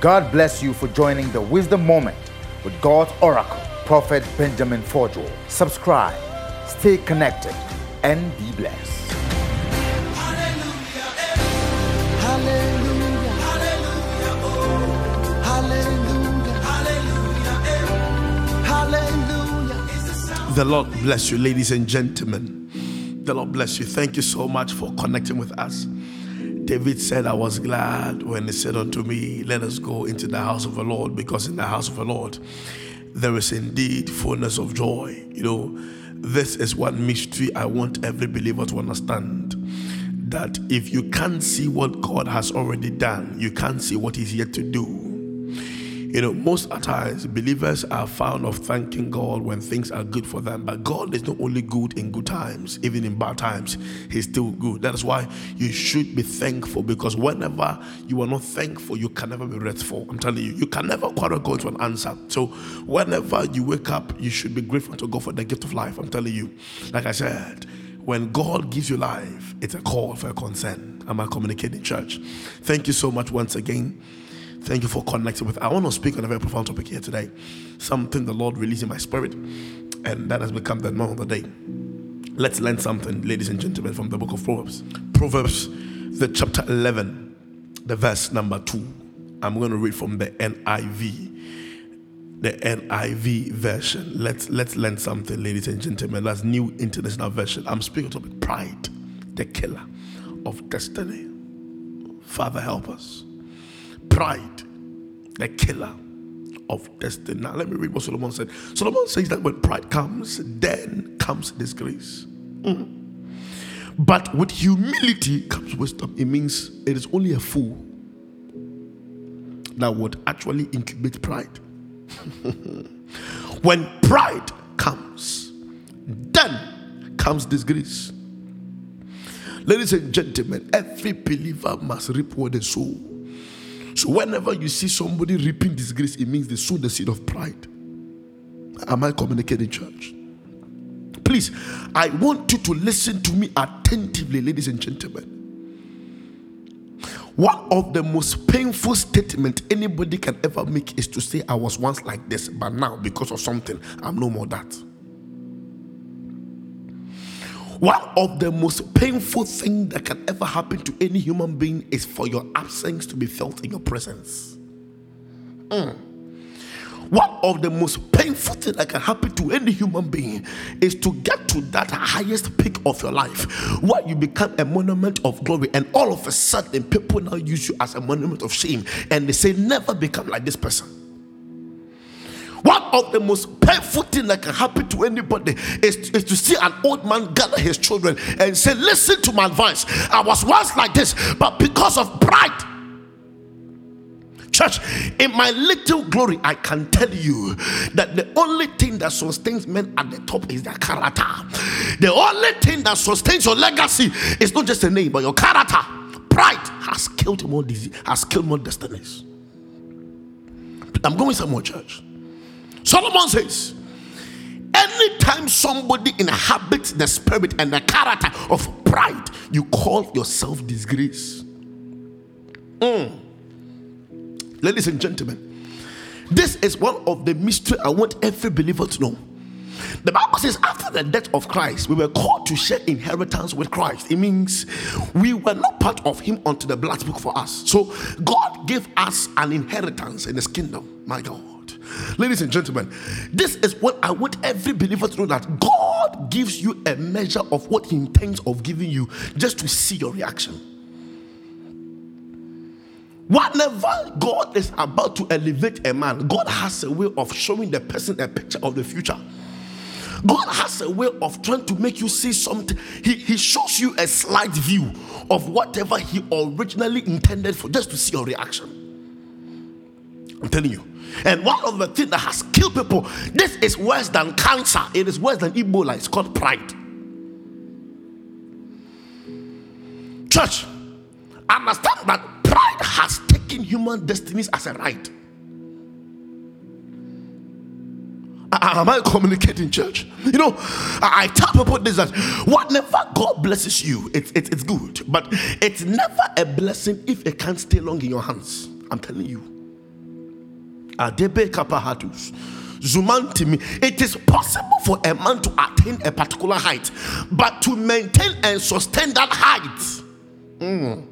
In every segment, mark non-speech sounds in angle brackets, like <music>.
God bless you for joining the Wisdom Moment with God's Oracle, Prophet Benjamin Forjo. Subscribe, stay connected, and be blessed. The Lord bless you, ladies and gentlemen. The Lord bless you. Thank you so much for connecting with us. David said, I was glad when he said unto me, Let us go into the house of the Lord, because in the house of the Lord there is indeed fullness of joy. You know, this is one mystery I want every believer to understand that if you can't see what God has already done, you can't see what He's yet to do. You know, most times believers are fond of thanking God when things are good for them, but God is not only good in good times, even in bad times, He's still good. That is why you should be thankful because whenever you are not thankful, you can never be restful. I'm telling you, you can never quarrel God to an answer. So, whenever you wake up, you should be grateful to God for the gift of life. I'm telling you, like I said, when God gives you life, it's a call for a concern. Am I communicating, church? Thank you so much once again. Thank you for connecting with. I want to speak on a very profound topic here today. Something the Lord released in my spirit, and that has become the norm of the day. Let's learn something, ladies and gentlemen, from the book of Proverbs. Proverbs, the chapter 11, the verse number 2. I'm going to read from the NIV. The NIV version. Let's let's learn something, ladies and gentlemen. That's New International Version. I'm speaking of pride, the killer of destiny. Father, help us pride, the killer of destiny. Now, let me read what Solomon said. Solomon says that when pride comes, then comes disgrace. Mm. But with humility comes wisdom. It means it is only a fool that would actually incubate pride. <laughs> when pride comes, then comes disgrace. Ladies and gentlemen, every believer must reap what they sow. So whenever you see somebody reaping disgrace, it means they sow the seed of pride. Am I communicating, church? Please, I want you to listen to me attentively, ladies and gentlemen. One of the most painful statements anybody can ever make is to say, I was once like this, but now because of something, I'm no more that. One of the most painful things that can ever happen to any human being is for your absence to be felt in your presence. Mm. One of the most painful things that can happen to any human being is to get to that highest peak of your life where you become a monument of glory, and all of a sudden, people now use you as a monument of shame and they say, Never become like this person. One of the most painful things that can happen to anybody is, is to see an old man gather his children and say, Listen to my advice. I was once like this, but because of pride, Church, in my little glory, I can tell you that the only thing that sustains men at the top is their character. The only thing that sustains your legacy is not just a name, but your character. Pride has killed more disease, has killed more destinies. I'm going somewhere, church. Solomon says, anytime somebody inhabits the spirit and the character of pride, you call yourself disgrace. Mm. Ladies and gentlemen, this is one of the mystery I want every believer to know. The Bible says, after the death of Christ, we were called to share inheritance with Christ. It means we were not part of Him until the blood spoke for us. So God gave us an inheritance in His kingdom. My God. Ladies and gentlemen, this is what I want every believer to know that God gives you a measure of what He intends of giving you just to see your reaction. Whenever God is about to elevate a man, God has a way of showing the person a picture of the future. God has a way of trying to make you see something. He, he shows you a slight view of whatever He originally intended for, just to see your reaction. I'm telling you. And one of the things that has killed people, this is worse than cancer, it is worse than Ebola, it's called pride. Church, understand that pride has taken human destinies as a right. Am I communicating, church? You know, I tell people this that whatever God blesses you, it's, it's, it's good, but it's never a blessing if it can't stay long in your hands. I'm telling you. It is possible for a man to attain a particular height, but to maintain and sustain that height, mm,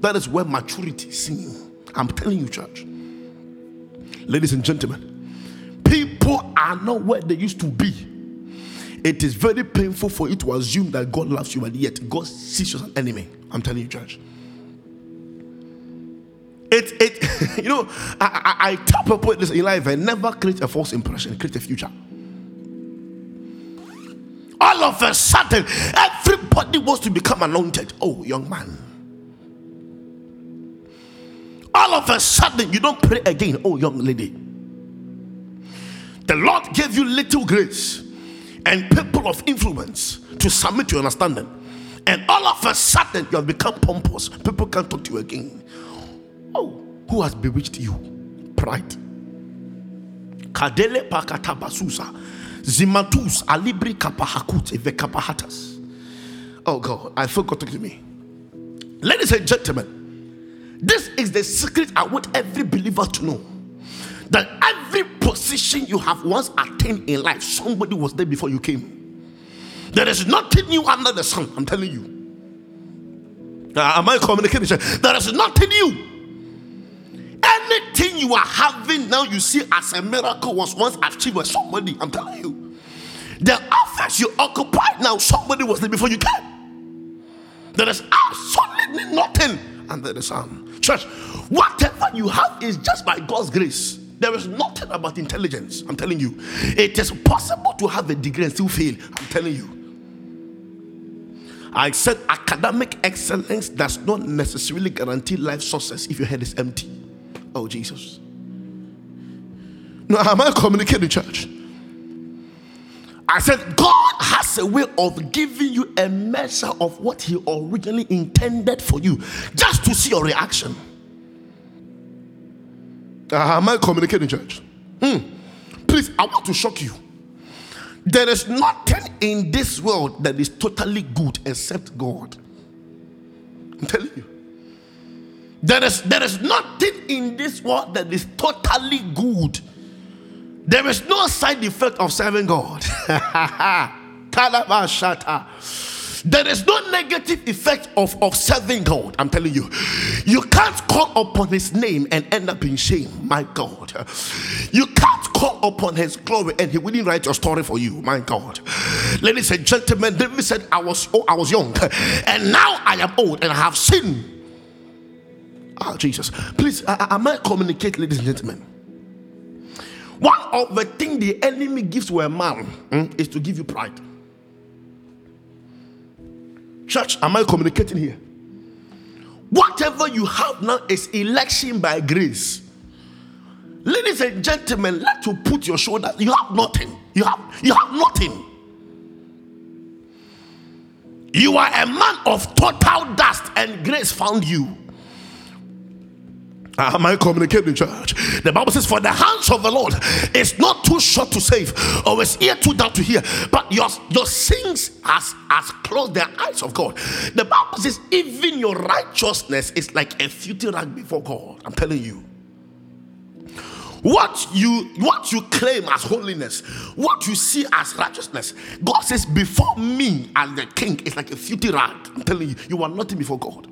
that is where maturity is seen. I'm telling you, church. Ladies and gentlemen, people are not where they used to be. It is very painful for you to assume that God loves you, and yet God sees you as an enemy. I'm telling you, church. It, it, <laughs> you know, I, I, I tell people this in life, I never create a false impression, create a future. All of a sudden, everybody wants to become anointed. Oh, young man. All of a sudden, you don't pray again. Oh, young lady. The Lord gave you little grace and people of influence to submit to your understanding. And all of a sudden, you have become pompous. People can't talk to you again. Oh, who has bewitched you? Pride. Kadele pakatabasusa. Zimatus alibri kapahakut evekapahatas. Oh God, I forgot to give me. Ladies and gentlemen, this is the secret I want every believer to know. That every position you have once attained in life, somebody was there before you came. There is nothing new under the sun, I'm telling you. Uh, am I communicating? There is nothing new. Anything you are having now, you see as a miracle was once achieved by somebody. I'm telling you. The office you occupy now, somebody was there before you came. There is absolutely nothing under the sun. Um, church, whatever you have is just by God's grace. There is nothing about intelligence. I'm telling you. It is possible to have a degree and still fail. I'm telling you. I said academic excellence does not necessarily guarantee life success if your head is empty. Oh, Jesus. No, am I communicating, church? I said, God has a way of giving you a measure of what He originally intended for you just to see your reaction. Uh, am I communicating, church? Hmm. Please, I want to shock you. There is nothing in this world that is totally good except God. I'm telling you. There is, there is nothing in this world that is totally good. There is no side effect of serving God. <laughs> there is no negative effect of, of serving God. I'm telling you. You can't call upon his name and end up in shame. My God. You can't call upon his glory and he wouldn't write your story for you. My God. Ladies and gentlemen, David said, I was oh, I was young, and now I am old and I have sinned Oh, Jesus. Please, I, I might communicate, ladies and gentlemen. One of the things the enemy gives to a man mm, is to give you pride. Church, am I communicating here? Whatever you have now is election by grace. Ladies and gentlemen, let you put your shoulder. You have nothing. You have you have nothing. You are a man of total dust, and grace found you. I am I communicating, church? The Bible says, For the hands of the Lord is not too short to save, or his ear too dark to hear, but your, your sins has, has closed the eyes of God. The Bible says, Even your righteousness is like a filthy rag before God. I'm telling you. What you what you claim as holiness, what you see as righteousness, God says, Before me as the king is like a filthy rag. I'm telling you, you are nothing before God.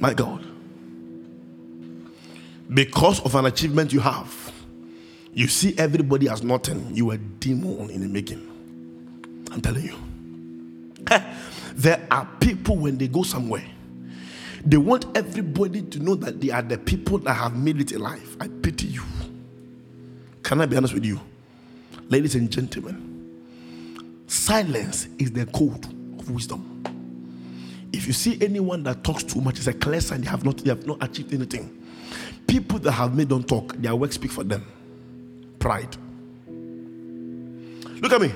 My God. Because of an achievement you have, you see everybody as nothing. You are demon in the making. I'm telling you. Eh, there are people when they go somewhere, they want everybody to know that they are the people that have made it in life. I pity you. Can I be honest with you? Ladies and gentlemen, silence is the code of wisdom. If you see anyone that talks too much, it's a clear sign they have not, they have not achieved anything. People that have made don't talk, their work speak for them. Pride. Look at me.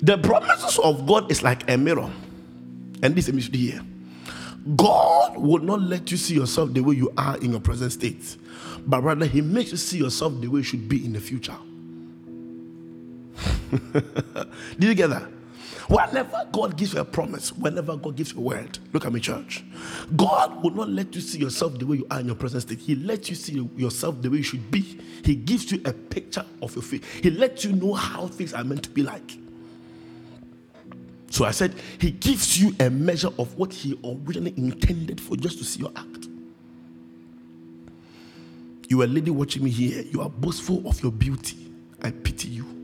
The promises of God is like a mirror. And this is here. God will not let you see yourself the way you are in your present state, but rather He makes you see yourself the way you should be in the future. <laughs> Did you get that? Whenever God gives you a promise, whenever God gives you a word, look at me, church. God will not let you see yourself the way you are in your present state. He lets you see yourself the way you should be. He gives you a picture of your faith. He lets you know how things are meant to be like. So I said, He gives you a measure of what He originally intended for just to see your act. You are a lady watching me here, you are boastful of your beauty. I pity you.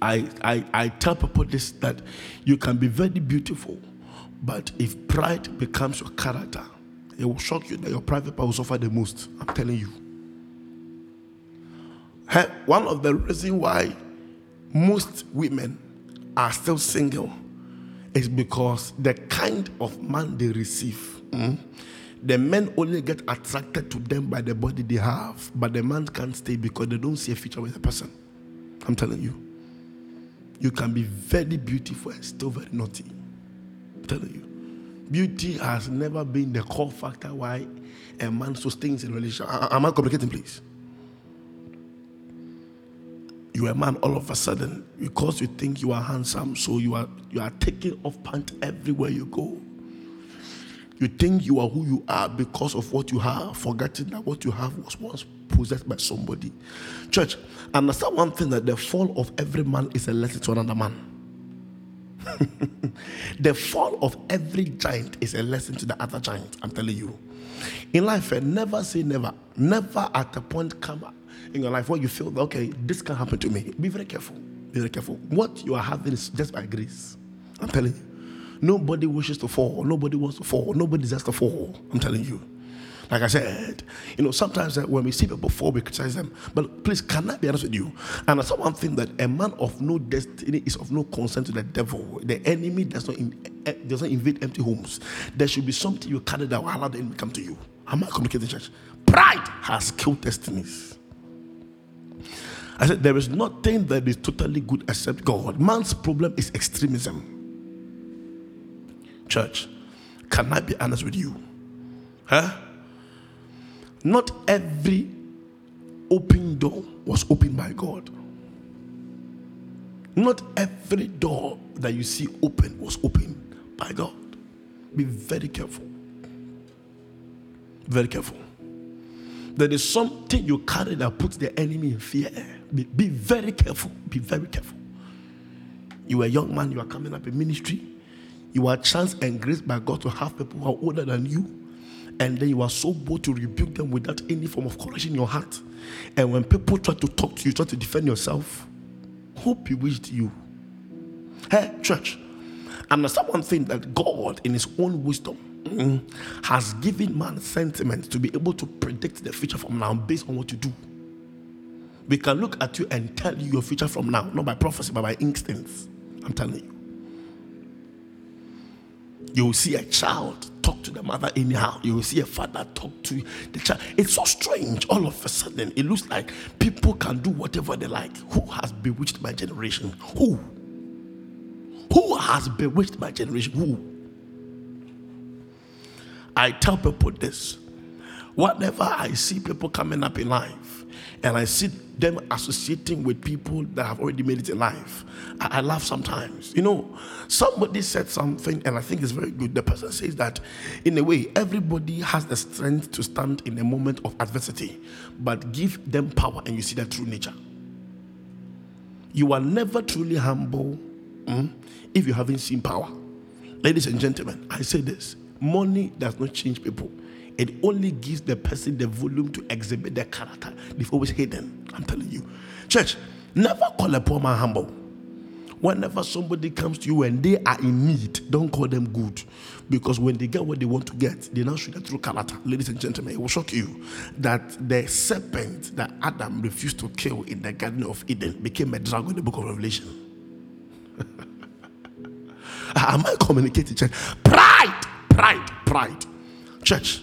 I, I, I tell people this that you can be very beautiful, but if pride becomes your character, it will shock you that your private part will suffer the most. I'm telling you. One of the reasons why most women are still single is because the kind of man they receive, mm, the men only get attracted to them by the body they have, but the man can't stay because they don't see a future with the person. I'm telling you. You can be very beautiful and still very naughty. I'm telling you. Beauty has never been the core factor why a man sustains a relationship. Am I communicating, please? You're a man all of a sudden because you think you are handsome, so you are you are taking off pants everywhere you go. You think you are who you are because of what you have, forgetting that what you have was once possessed by somebody. Church, understand one thing that the fall of every man is a lesson to another man. <laughs> the fall of every giant is a lesson to the other giant. I'm telling you. In life, eh, never say never. Never at a point come in your life where you feel okay, this can happen to me. Be very careful. Be very careful. What you are having is just by grace. I'm telling you. Nobody wishes to fall. Nobody wants to fall. Nobody desires to fall. I'm telling you. Like I said, you know, sometimes uh, when we see people fall, we criticize them. But please, can I be honest with you? And that's one thing that a man of no destiny is of no concern to the devil. The enemy does not in, uh, does not invade empty homes. There should be something you carry that will allow the enemy come to you. I'm I communicating, church? Pride has killed destinies. I said there is nothing that is totally good except God. Man's problem is extremism. Church, can I be honest with you? Huh? Not every open door was opened by God. Not every door that you see open was opened by God. Be very careful. Very careful. There is something you carry that puts the enemy in fear. Be, be very careful. Be very careful. You are a young man, you are coming up in ministry you are chanced and graced by God to have people who are older than you, and then you are so bold to rebuke them without any form of correction in your heart. And when people try to talk to you, try to defend yourself, who bewitched you? Hey, church, understand one thing that God, in His own wisdom, mm, has given man sentiment to be able to predict the future from now based on what you do. We can look at you and tell you your future from now, not by prophecy, but by instincts. I'm telling you you will see a child talk to the mother anyhow. You will see a father talk to the child. It's so strange. All of a sudden, it looks like people can do whatever they like. Who has bewitched my generation? Who? Who has bewitched my generation? Who? I tell people this. Whenever I see people coming up in life and I see them associating with people that have already made it in life. I, I, laugh sometimes. You know, somebody said something, and I think it's very good. The person says that, in a way, everybody has the strength to stand in a moment of adversity, but give them power, and you see their true nature. You are never truly humble mm, if you haven't seen power. Ladies and gentlemen, I say this money does not change people it only gives the person the volume to exhibit their character. They've always hidden. I'm telling you. Church, never call a poor man humble. Whenever somebody comes to you and they are in need, don't call them good. Because when they get what they want to get, they now show their true character. Ladies and gentlemen, it will shock you that the serpent that Adam refused to kill in the Garden of Eden became a dragon in the book of Revelation. <laughs> Am I communicating, church? Pride, pride, pride. Church,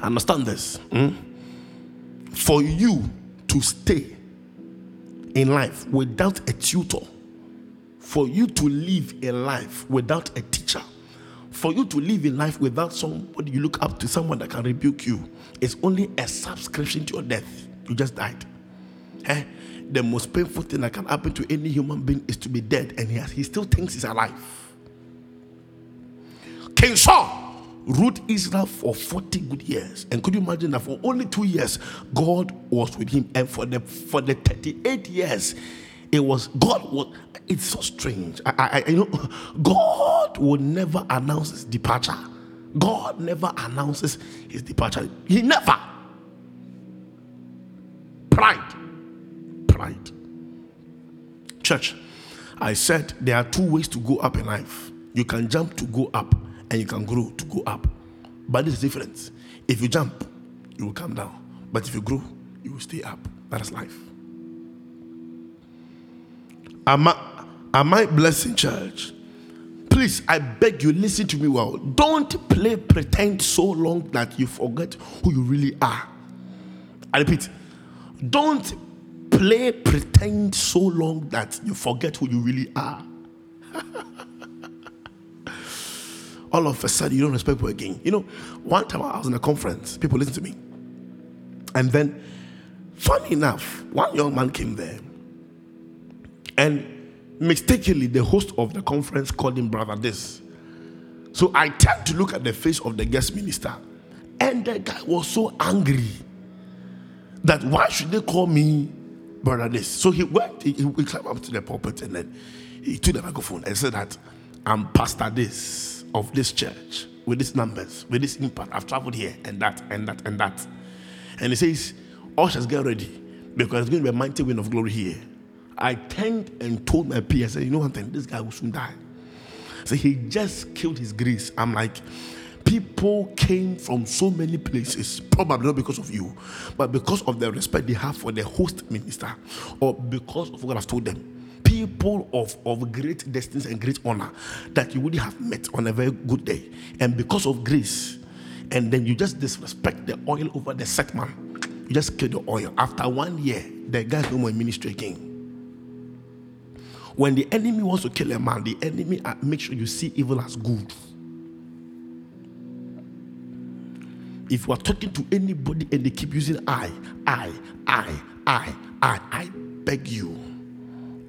Understand this. Hmm? For you to stay in life without a tutor, for you to live a life without a teacher, for you to live in life without somebody you look up to, someone that can rebuke you, is only a subscription to your death. You just died. Eh? the most painful thing that can happen to any human being is to be dead, and he, has, he still thinks he's alive. King Saul ruled Israel for 40 good years. And could you imagine that for only two years, God was with him, and for the for the 38 years, it was God was it's so strange. I, I you know, <laughs> God would never announce his departure. God never announces his departure. He never. Pride. Pride. Church, I said there are two ways to go up in life. You can jump to go up, and you can grow to go up. But this is different. If you jump, you will come down. But if you grow, you will stay up. That is life. Am I, am I blessing church? Please, I beg you, listen to me well. Don't play pretend so long that you forget who you really are. I repeat, don't play pretend so long that you forget who you really are. <laughs> All of a sudden, you don't respect people again. You know, one time I was in a conference, people listen to me. And then, funny enough, one young man came there and mistakenly, the host of the conference called him brother this. So I turned to look at the face of the guest minister, and the guy was so angry that why should they call me brother this? So he went, he, he climbed up to the pulpit and then he took the microphone and said that I'm pastor this of this church with these numbers, with this impact. I've traveled here and that and that and that. And he says, Ushers, get ready because it's going to be a mighty wind of glory here. I turned and told my peers, I said, you know one thing, this guy will soon die. So he just killed his grace. I'm like, people came from so many places, probably not because of you, but because of the respect they have for the host minister, or because of what I've told them. People of, of great destiny and great honor that you would have met on a very good day. And because of grace, and then you just disrespect the oil over the set man. You just kill the oil. After one year, the guy no more ministry again. When the enemy wants to kill a man, the enemy uh, make sure you see evil as good. If you are talking to anybody and they keep using I, I, I, I, I, I beg you,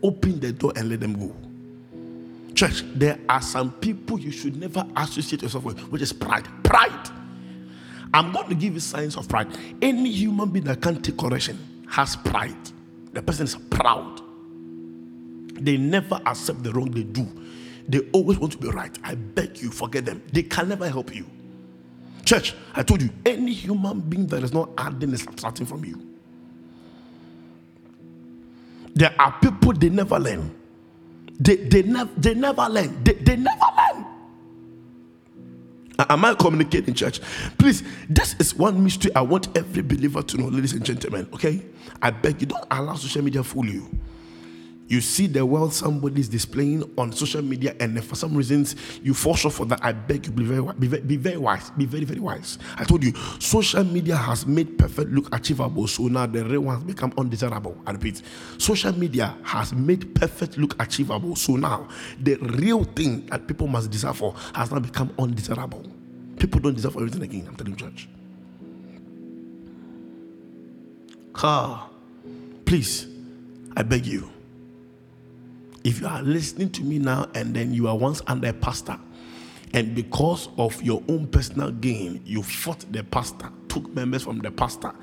open the door and let them go. Church, there are some people you should never associate yourself with, which is pride. Pride. I'm going to give you signs of pride. Any human being that can't take correction has pride. The person is proud. They never accept the wrong they do. They always want to be right. I beg you, forget them. They can never help you. Church, I told you, any human being that is not adding is subtracting from you. There are people they never learn. They, they, never they never learn. They, they never learn. Am I communicating, church? Please, this is one mystery I want every believer to know, ladies and gentlemen. Okay? I beg you, don't allow social media fool you you see the wealth somebody is displaying on social media, and for some reasons you fall short for that, I beg you, be very, be very, be very wise. Be very, very wise. I told you, social media has made perfect look achievable, so now the real ones become undesirable. I repeat, social media has made perfect look achievable, so now the real thing that people must desire for has now become undesirable. People don't deserve everything again. I'm telling you, church. Ah, please, I beg you if you are listening to me now and then you are once under a pastor, and because of your own personal gain, you fought the pastor, took members from the pastor,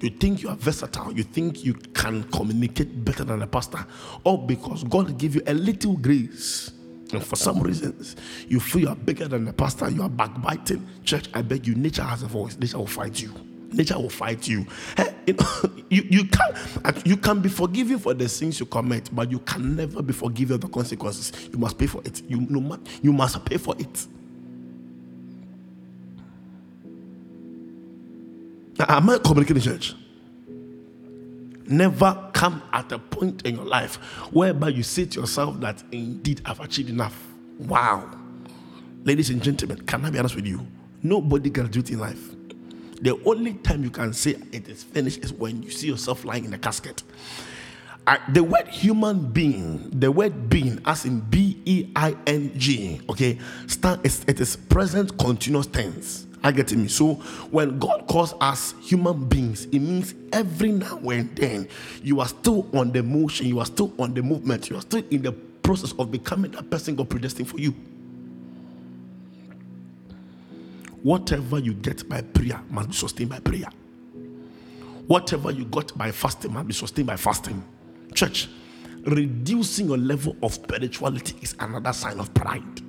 you think you are versatile, you think you can communicate better than the pastor, or because God gave you a little grace. And for some reasons, you feel you are bigger than the pastor, you are backbiting. Church, I beg you, nature has a voice, nature will fight you nature will fight you. Eh, <laughs> you, you, can, you can be forgiven for the sins you commit, but you can never be forgiven of the consequences. You must pay for it. You, no, you must pay for it. Am I communicating, church? Never come at a point in your life whereby you say to yourself that indeed I've achieved enough. Wow. Ladies and gentlemen, can I be honest with you? Nobody graduates in life. The only time you can say it is finished is when you see yourself lying in a casket. Uh, the word human being, the word being, as in B E I N G, okay, stand, it is present continuous tense. I get me. So when God calls us human beings, it means every now and then you are still on the motion, you are still on the movement, you are still in the process of becoming that person God predestined for you. Whatever you get by prayer must be sustained by prayer. Whatever you got by fasting must be sustained by fasting. Church, reducing your level of spirituality is another sign of pride.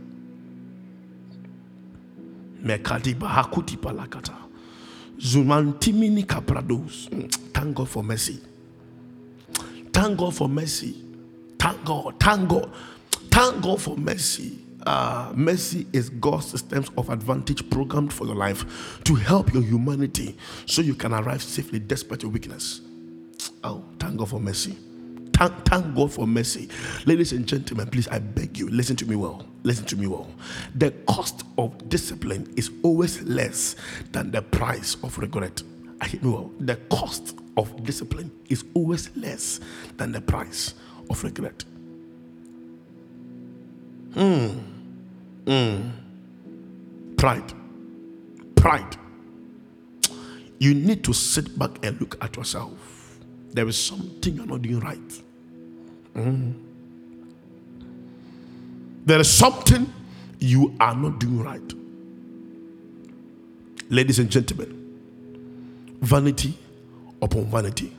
Thank God for mercy. Thank God for mercy. Thank God. Thank God. Thank God for mercy. Uh, mercy is God's systems of advantage programmed for your life to help your humanity so you can arrive safely despite your weakness. Oh, thank God for mercy. Thank, thank God for mercy. Ladies and gentlemen, please, I beg you, listen to me well. Listen to me well. The cost of discipline is always less than the price of regret. I hear well. The cost of discipline is always less than the price of regret. Mm. Mm. Pride. Pride. You need to sit back and look at yourself. There is something you're not doing right. Mm. There is something you are not doing right. Ladies and gentlemen, vanity upon vanity.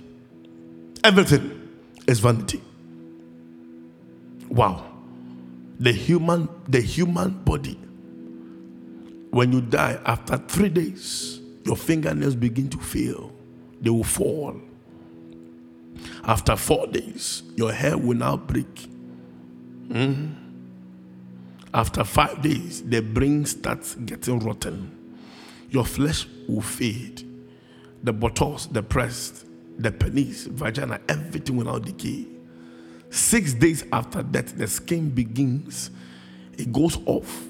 Everything is vanity. Wow. The human, the human body, when you die after three days, your fingernails begin to fail. They will fall. After four days, your hair will now break. Mm-hmm. After five days, the brain starts getting rotten. Your flesh will fade. The buttocks, the breast, the penis, vagina, everything will now decay. Six days after that, the skin begins, it goes off.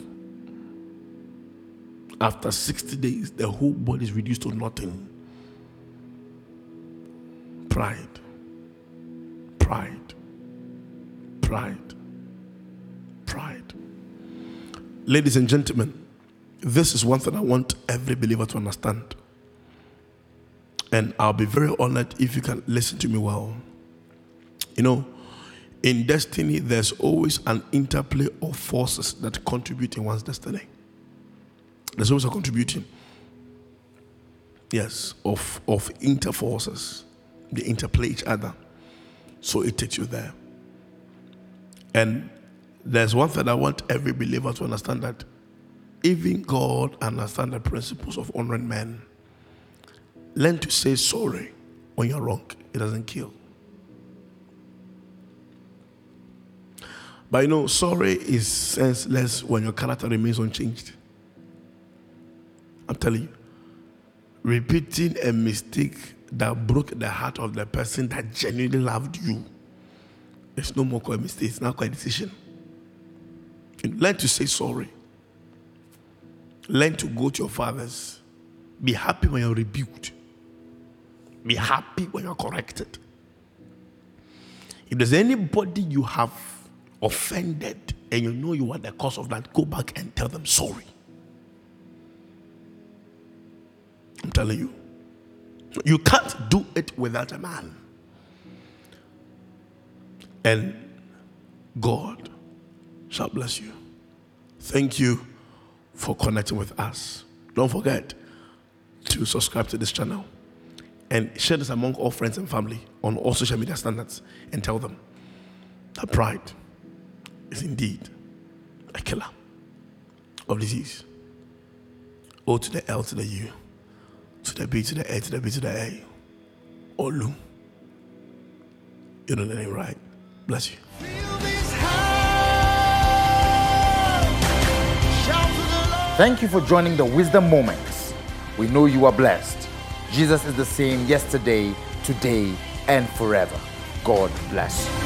After 60 days, the whole body is reduced to nothing. Pride Pride. Pride. Pride. Ladies and gentlemen, this is one thing I want every believer to understand. And I'll be very honored if you can listen to me well. You know, in destiny, there's always an interplay of forces that contribute in one's destiny. There's always a contributing. Yes, of, of interforces. They interplay each other. So it takes you there. And there's one thing I want every believer to understand that even God understands the principles of honoring men. Learn to say sorry when you're wrong. It doesn't kill. But you know, sorry is senseless when your character remains unchanged. I'm telling you. Repeating a mistake that broke the heart of the person that genuinely loved you. It's no more called a mistake, it's now called a decision. Learn to say sorry. Learn to go to your fathers. Be happy when you're rebuked. Be happy when you're corrected. If there's anybody you have offended and you know you are the cause of that, go back and tell them sorry. I'm telling you. You can't do it without a man. And God shall bless you. Thank you for connecting with us. Don't forget to subscribe to this channel and share this among all friends and family on all social media standards and tell them that pride is indeed a killer of disease. O to the L to the U to the B to the A to the B to the A. Olu. You know the name, right? Bless you. Thank you for joining the Wisdom Moments. We know you are blessed. Jesus is the same yesterday, today, and forever. God bless you.